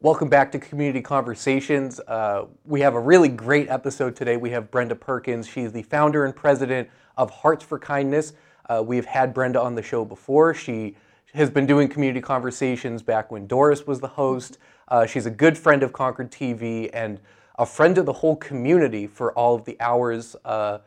Welcome back to Community Conversations. Uh, we have a really great episode today. We have Brenda Perkins. She's the founder and president of Hearts for Kindness. Uh, we've had Brenda on the show before. She has been doing community conversations back when Doris was the host. Uh, she's a good friend of Concord TV and a friend of the whole community for all of the hours uh,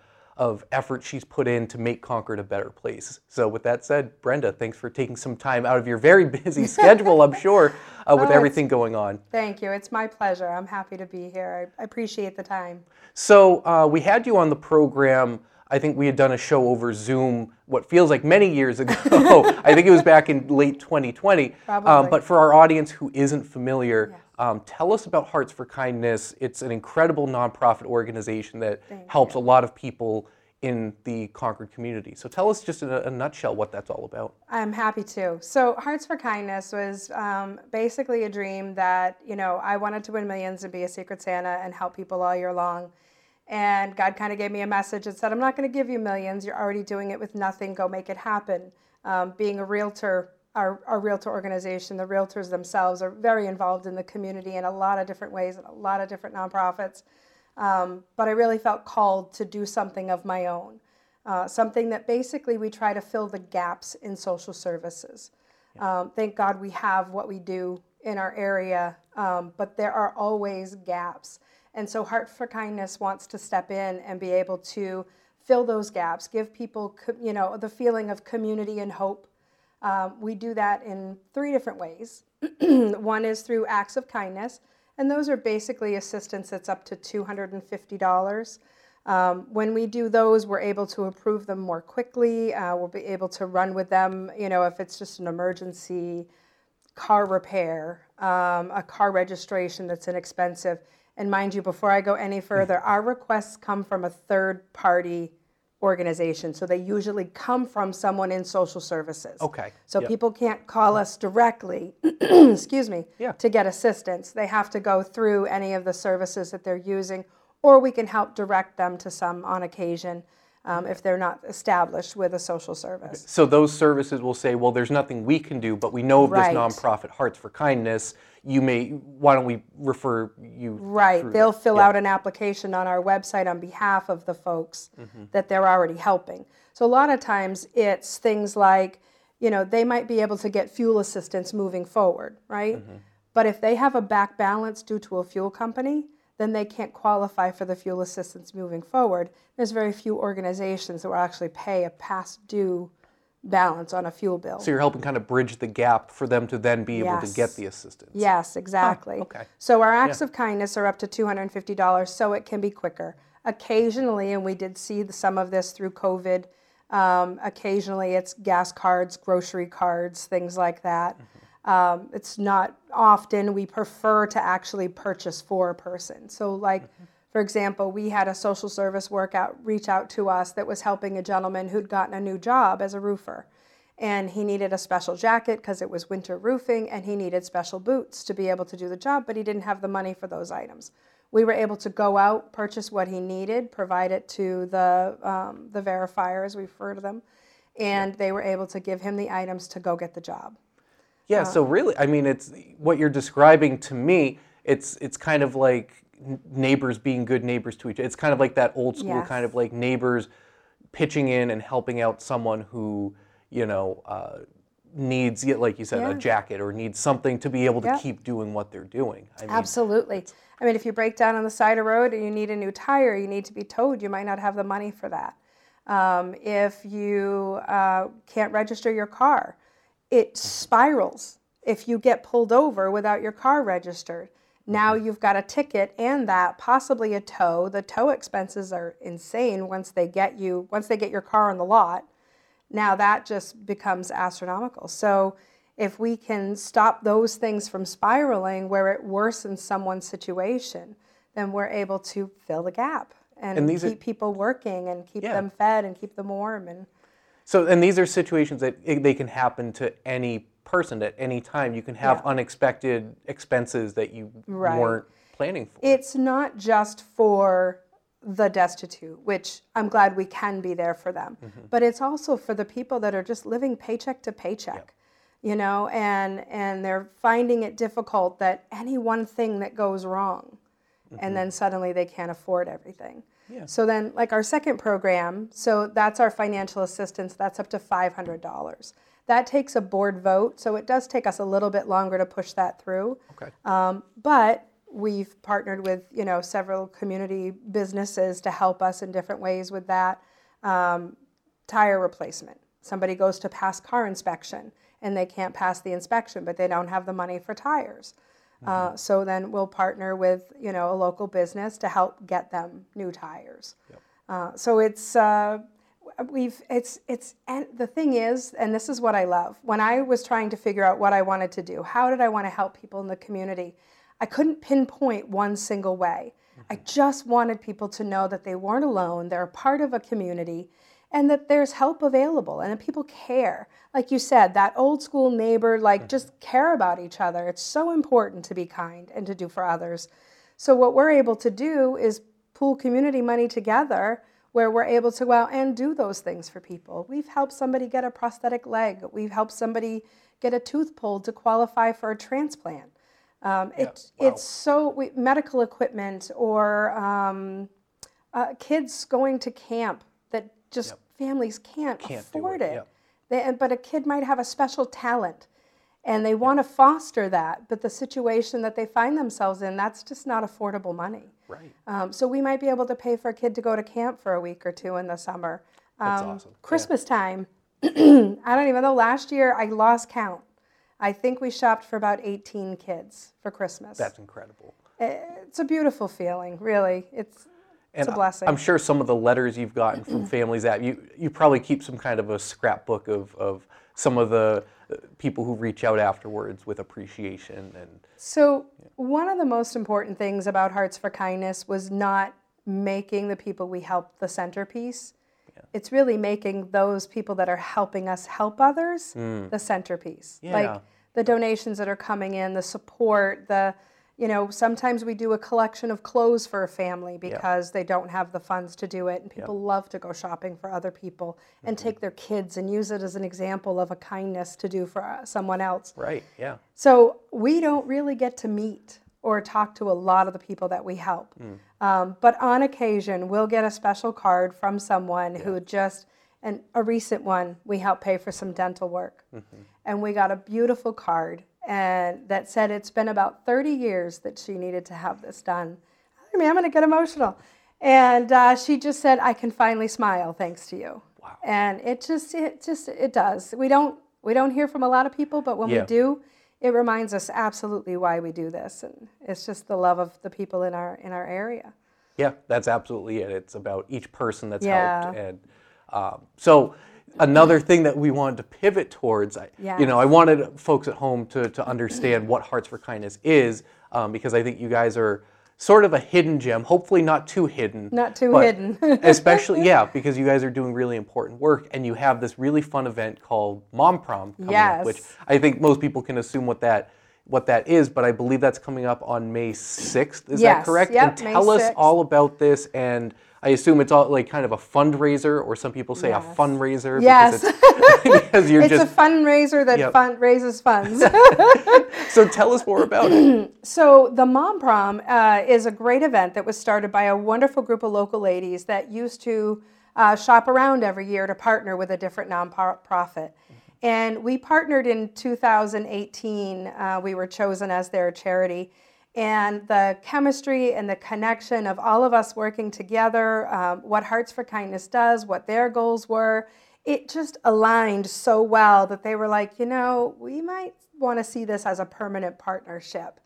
of effort she's put in to make Concord a better place. So, with that said, Brenda, thanks for taking some time out of your very busy schedule, I'm sure, uh, with Oh, everything going on. Thank you. It's my pleasure. I'm happy to be here. I appreciate the time. So, uh, we had you on the program. I think we had done a show over Zoom, what feels like many years ago. I think it was back in late 2020. Um, Probably. but for our audience who isn't familiar, um, tell us about Hearts for Kindness. It's an incredible nonprofit organization that Thank helps a lot of people in the Concord community. So, tell us just in a, a nutshell what that's all about. I'm happy to. So, Hearts for Kindness was um, basically a dream that, you know, I wanted to win millions and be a Secret Santa and help people all year long. And God kind of gave me a message and said, I'm not going to give you millions. You're already doing it with nothing. Go make it happen. Um, being a realtor, our, our realtor organization, the realtors themselves are very involved in the community in a lot of different ways and a lot of different nonprofits. Um, but I really felt called to do something of my own, uh, something that basically we try to fill the gaps in social services. Um, thank God we have what we do in our area, um, but there are always gaps. And so Heart for Kindness wants to step in and be able to fill those gaps, give people, you know, the feeling of community and hope. Um, we do that in three different ways. One is through acts of kindness, and those are basically assistance that's up to $250. Um, when we do those, we're able to approve them more quickly. Uh, we'll be able to run with them, you know, if it's just an emergency car repair, um, a car registration that's inexpensive. And mind you, before I go any further, our requests come from a third party organization. So they usually come from someone in social services. Okay. So Yep. people can't call us directly, excuse me, Yeah. to get assistance. They have to go through any of the services that they're using, or we can help direct them to some on occasion um, if they're not established with a social service. So those services will say, well, there's nothing we can do, but we know of Right. this nonprofit, Hearts for Kindness. You may, why don't we refer you Right. They'll that? fill Yeah. out an application on our website on behalf of the folks Mm-hmm. that they're already helping. So a lot of times it's things like, you know, they might be able to get fuel assistance moving forward, right? Mm-hmm. But if they have a back balance due to a fuel company, then they can't qualify for the fuel assistance moving forward. There's very few organizations that will actually pay a past due balance on a fuel bill. So you're helping kind of bridge the gap for them to then be able to get the assistance. Yes, exactly. okay. So our acts of kindness are up to $250 so it can be quicker. Occasionally, and we did see the- some of this through COVID, um, occasionally it's gas cards, grocery cards, things like that. Um, it's not often. We prefer to actually purchase for a person. So, like, for example, we had a social service workout reach out to us that was helping a gentleman who'd gotten a new job as a roofer and he needed a special jacket because it was winter roofing and he needed special boots to be able to do the job but he didn't have the money for those items we were able to go out purchase what he needed provide it to the, um, the verifiers we refer to them and they were able to give him the items to go get the job Yeah, so really, I mean, it's what you're describing to me. It's it's kind of like neighbors being good neighbors to each. other. It's kind of like that old school kind of like neighbors pitching in and helping out someone who you know uh, needs, like you said, a jacket or needs something to be able to Yeah. keep doing what they're doing. I mean, Absolutely. I mean, if you break down on the side of the road and you need a new tire, you need to be towed. You might not have the money for that. Um, if you uh, can't register your car, it spirals. If you get pulled over without your car registered, now mm-hmm. you've got a ticket and that possibly a tow. The tow expenses are insane once they get you once they get your car on the lot now that just becomes astronomical. So if we can stop those things from spiraling where it worsens someone's situation, then we're able to fill the gap and, And these are- keep people working and keep Yeah. them fed and keep them warm and So, and these are situations that i- they can happen to any person at any time. You can have Yeah. unexpected expenses that you Right. weren't planning for. it's not just for the destitute, which I'm glad we can be there for them, Mm-hmm. but it's also for the people that are just living paycheck to paycheck. you know, and and they're finding it difficult that any one thing that goes wrong, and then suddenly they can't afford everything. Yeah. So then, like our second program, so that's our financial assistance. That's up to five hundred dollars. That takes a board vote, so it does take us a little bit longer to push that through. Okay. Um, but we've partnered with you know several community businesses to help us in different ways with that. Um, tire replacement. Somebody goes to pass car inspection and they can't pass the inspection, but they don't have the money for tires. Uh, so then we'll partner with you know a local business to help get them new tires. Uh, so it's uh, Uh, we've it's it's and the thing is, and this is what I love. When I was trying to figure out what I wanted to do, how did I want to help people in the community? I couldn't pinpoint one single way. I mm-hmm. just wanted people to know that they weren't alone. They're a part of a community and that there's help available and that people care. Like you said, that old school neighbor, like mm-hmm. just care about each other. It's so important to be kind and to do for others. So, what we're able to do is pool community money together where we're able to go out and do those things for people. We've helped somebody get a prosthetic leg, we've helped somebody get a tooth pulled to qualify for a transplant. Um, it, wow. It's so we, medical equipment or um, uh, kids going to camp that just families can't, Can't afford it, it. yep. They, but a kid might have a special talent and they want to foster that, but the situation that they find themselves in, that's just not affordable money. Right. Um, so we might be able to pay for a kid to go to camp for a week or two in the summer. That's Um, awesome. Yeah. Christmas time, I don't even know. Last year I lost count. I think we shopped for about 18 kids for Christmas. That's incredible. it's a beautiful feeling, really. It's it's a blessing. I'm sure some of the letters you've gotten from families that you you probably keep some kind of a scrapbook of, of some of the uh, people who reach out afterwards with appreciation and So, one of the most important things about Hearts for Kindness was not making the people we help the centerpiece. It's really making those people that are helping us help others the centerpiece. Yeah. Like the donations that are coming in, the support, the you know, sometimes we do a collection of clothes for a family because they don't have the funds to do it and people love to go shopping for other people and take their kids and use it as an example of a kindness to do for uh, someone else. right, yeah. So we don't really get to meet or talk to a lot of the people that we help. Um, but on occasion, we'll get a special card from someone who just, and a recent one, we helped pay for some dental work. And we got a beautiful card and that said it's been about 30 years that she needed to have this done. I mean, I'm going to get emotional. And uh, she just said, I can finally smile thanks to you. Wow. And it just, it just, it does. We don't, we don't hear from a lot of people, but when Yeah. we do, it reminds us absolutely why we do this. And it's just the love of the people in our, in our area. Yeah, that's absolutely it. It's about each person that's Yeah. helped, and um, so another thing that we wanted to pivot towards. I, You know, I wanted folks at home to to understand what Hearts for Kindness is, um, because I think you guys are sort of a hidden gem. Hopefully, not too hidden. Not too hidden. especially, yeah, because you guys are doing really important work, and you have this really fun event called Mom Prom coming up, which I think most people can assume what that. What that is, but I believe that's coming up on May 6th. Is that correct? yep, and May tell us 6th. all about this and I assume it's all like kind of a fundraiser, or some people say Yes. a fundraiser. Yes. Because, it's, because you're it's just. a fundraiser that Yep. fund, raises funds. so tell us more about it. So the Mom Prom uh, is a great event that was started by a wonderful group of local ladies that used to uh, shop around every year to partner with a different nonprofit. And we partnered in 2018. Uh, we were chosen as their charity. And the chemistry and the connection of all of us working together, um, what Hearts for Kindness does, what their goals were, it just aligned so well that they were like, you know, we might want to see this as a permanent partnership.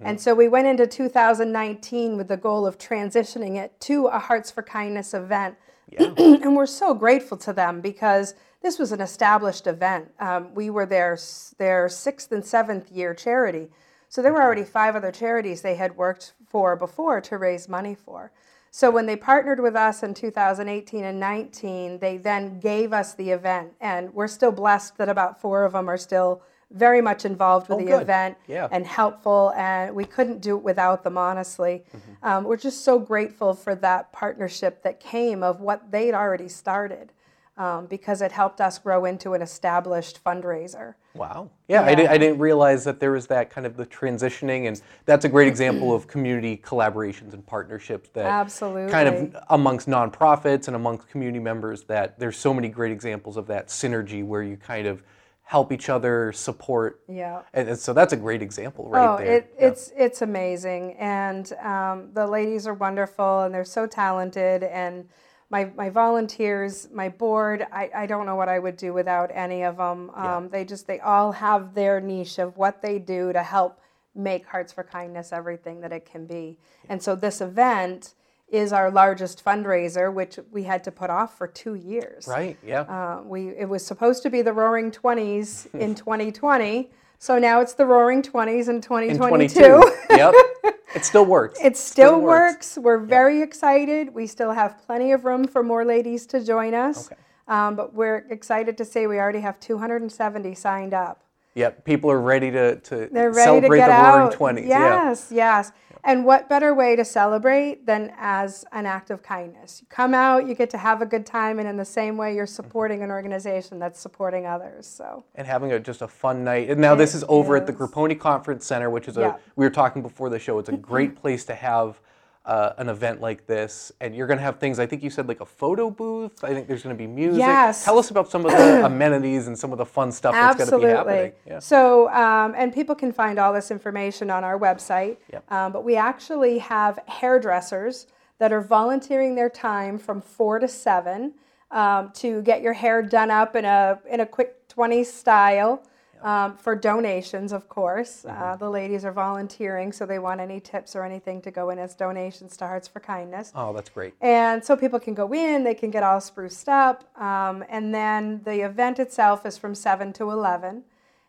And so we went into 2019 with the goal of transitioning it to a Hearts for Kindness event. Yeah. and we're so grateful to them because this was an established event. Um, we were their, their sixth and seventh year charity. So there were already five other charities they had worked for before to raise money for. So when they partnered with us in 2018 and 19, they then gave us the event. And we're still blessed that about four of them are still very much involved with Oh, the good. event Yeah. and helpful. And we couldn't do it without them, honestly. Mm-hmm. Um, we're just so grateful for that partnership that came of what they'd already started. Um, because it helped us grow into an established fundraiser. Wow. Yeah, I, didn't, I didn't realize that there was that kind of the transitioning, and that's a great example of community collaborations and partnerships that Absolutely. kind of amongst nonprofits and amongst community members that there's so many great examples of that synergy where you kind of help each other, support. Yeah. And, and so that's a great example right oh, there. it, it's it's amazing, and um, the ladies are wonderful, and they're so talented, and my, my volunteers, my board, I, I don't know what I would do without any of them. Um, yeah. They just, they all have their niche of what they do to help make Hearts for Kindness everything that it can be. And so this event is our largest fundraiser, which we had to put off for two years. Right, yeah. Uh, we, it was supposed to be the Roaring Twenties in 2020. So now it's the Roaring Twenties in 2022. In yep. It still works. It still, still works. works. We're yep. very excited. We still have plenty of room for more ladies to join us. Okay. Um, but we're excited to say we already have 270 signed up. Yep, people are ready to, to They're ready celebrate to get the out. Roaring 20s. Yes, yeah. yes. And what better way to celebrate than as an act of kindness? You come out, you get to have a good time, and in the same way, you're mm-hmm. supporting an organization that's supporting others. So and having a, just a fun night. And now it this is over is. at the Grappone Conference Center, which is a yeah. we were talking before the show. It's a great place to have uh, an event like this, and you're going to have things. I think you said like a photo booth. I think there's going to be music. Yes. Tell us about some of the amenities and some of the fun stuff that's going to be happening. Yeah. So, um, and people can find all this information on our website. Yep. Um, but we actually have hairdressers that are volunteering their time from four to seven um, to get your hair done up in a in a quick 20 style um, for donations, of course. Mm-hmm. Uh, the ladies are volunteering, so they want any tips or anything to go in as donations to Hearts for Kindness. Oh, that's great. And so people can go in, they can get all spruced up, um, and then the event itself is from 7 to 11.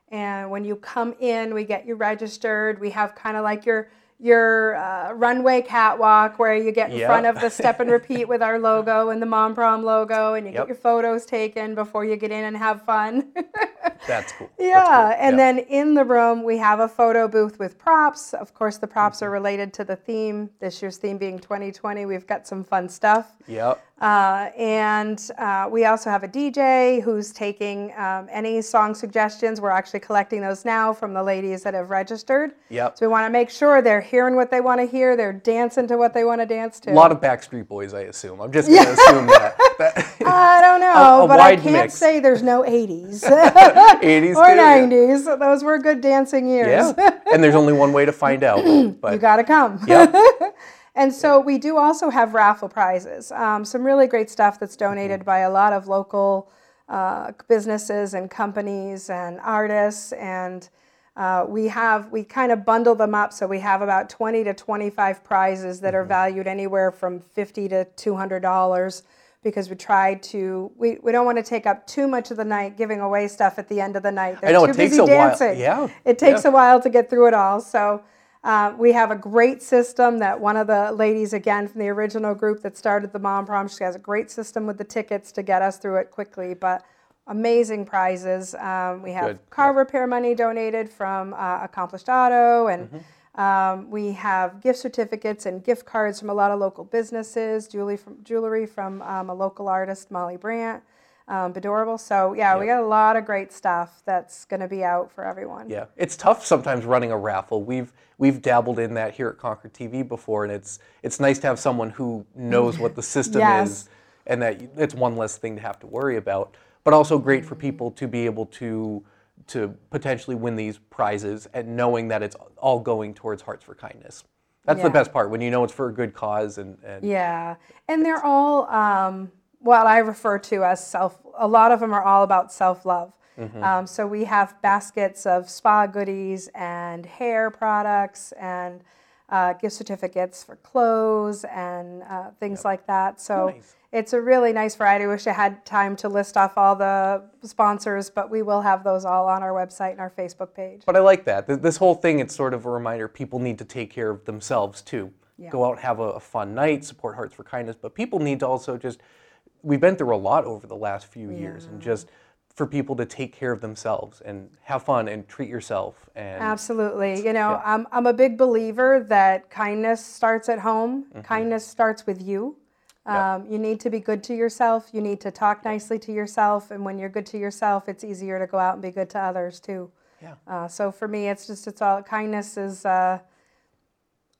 And when you come in, we get you registered. We have kind of like your your uh, runway catwalk where you get in yep. front of the step and repeat with our logo and the mom prom logo and you yep. get your photos taken before you get in and have fun that's cool. Yeah that's cool. and then in the room we have a photo booth with props. Of course the props mm-hmm. are related to the theme this year's theme being 2020 we've got some fun stuff. Yep uh, and uh, we also have a DJ who's taking um, any song suggestions. We're actually collecting those now from the ladies that have registered. Yep. So we want to make sure they're hearing what they want to hear, they're dancing to what they want to dance to. A lot of Backstreet Boys, I assume. I'm just going to assume that. I don't know, a, a but I can't mix. say there's no 80s. 80s or too, 90s. Yeah. Those were good dancing years. Yeah. and there's only one way to find out. But. You got to come. Yep. And so we do also have raffle prizes. Um, some really great stuff that's donated mm-hmm. by a lot of local uh, businesses and companies and artists. And uh, we have we kind of bundle them up, so we have about 20 to 25 prizes that mm-hmm. are valued anywhere from 50 to 200 dollars. Because we try to, we, we don't want to take up too much of the night giving away stuff at the end of the night. They're I know too it takes busy a dancing. while. Yeah, it takes yeah. a while to get through it all. So uh, we have a great system that one of the ladies, again, from the original group that started the Mom Prom, she has a great system with the tickets to get us through it quickly. But amazing prizes. Um, we have Good. car yeah. repair money donated from uh, Accomplished Auto, and mm-hmm. um, we have gift certificates and gift cards from a lot of local businesses, jewelry from, jewelry from um, a local artist, Molly Brandt um, Bedorable. So yeah, we got a lot of great stuff that's going to be out for everyone. Yeah, it's tough sometimes running a raffle. We've we've dabbled in that here at Concord TV before, and it's it's nice to have someone who knows what the system yes. is, and that it's one less thing to have to worry about. But also great for people to be able to to potentially win these prizes and knowing that it's all going towards Hearts for Kindness. That's yeah. the best part when you know it's for a good cause and, and yeah, and they're all. Um, what I refer to as self, a lot of them are all about self love. Mm-hmm. Um, so we have baskets of spa goodies and hair products and uh, gift certificates for clothes and uh, things yep. like that. So nice. it's a really nice variety. I wish I had time to list off all the sponsors, but we will have those all on our website and our Facebook page. But I like that. This whole thing, it's sort of a reminder people need to take care of themselves too. Yeah. Go out, have a, a fun night, support Hearts for Kindness, but people need to also just we've been through a lot over the last few yeah. years, and just for people to take care of themselves and have fun and treat yourself and absolutely you know yeah. I'm, I'm a big believer that kindness starts at home mm-hmm. kindness starts with you Um, you need to be good to yourself. You need to talk nicely to yourself. And when you're good to yourself, it's easier to go out and be good to others too. Yeah. Uh, so for me, it's just, it's all kindness is uh,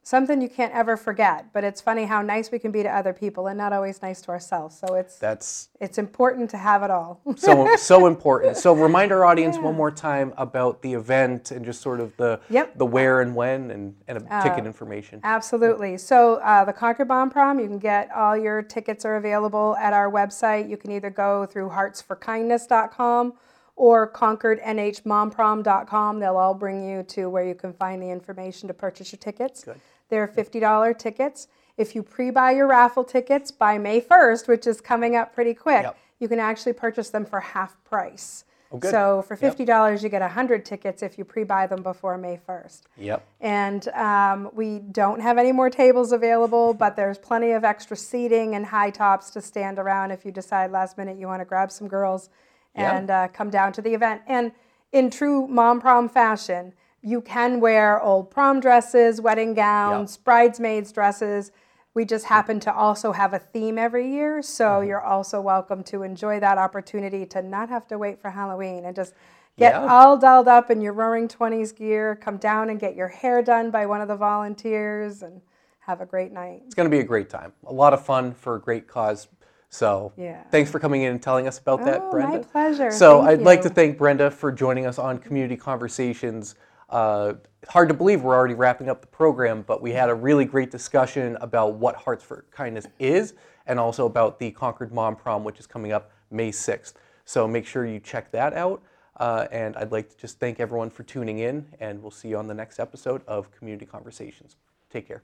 something you can't ever forget. But it's funny how nice we can be to other people and not always nice to ourselves. So it's, That's it's important to have it all. so so important. So remind our audience one more time about the event and just sort of the Yep. the where and when and, and ticket information. Absolutely. So uh, the Concord Mom Prom, you can get all your tickets are available at our website. You can either go through heartsforkindness.com or concordnhmomprom.com. They'll all bring you to where you can find the information to purchase your tickets. Good. They're $50 tickets. If you pre-buy your raffle tickets by May 1st, which is coming up pretty quick, Yep. you can actually purchase them for half price. Oh. So for $50, you get 100 tickets if you pre-buy them before May 1st. Yep. And um, we don't have any more tables available, but there's plenty of extra seating and high tops to stand around if you decide last minute you want to grab some girls and uh, come down to the event. And in true mom prom fashion, you can wear old prom dresses, wedding gowns, bridesmaids dresses. We just happen to also have a theme every year, so Mm-hmm. you're also welcome to enjoy that opportunity to not have to wait for Halloween and just get Yeah. all dolled up in your Roaring Twenties gear, come down and get your hair done by one of the volunteers, and have a great night. It's going to be a great time. A lot of fun for a great cause. So Yeah. thanks for coming in and telling us about that, Brenda. my pleasure. So Thank I'd like to thank Brenda for joining us on Community Conversations. Uh, hard to believe we're already wrapping up the program, but we had a really great discussion about what Hearts for Kindness is and also about the Concord Mom Prom, which is coming up May 6th. So make sure you check that out. Uh, and I'd like to just thank everyone for tuning in, and we'll see you on the next episode of Community Conversations. Take care.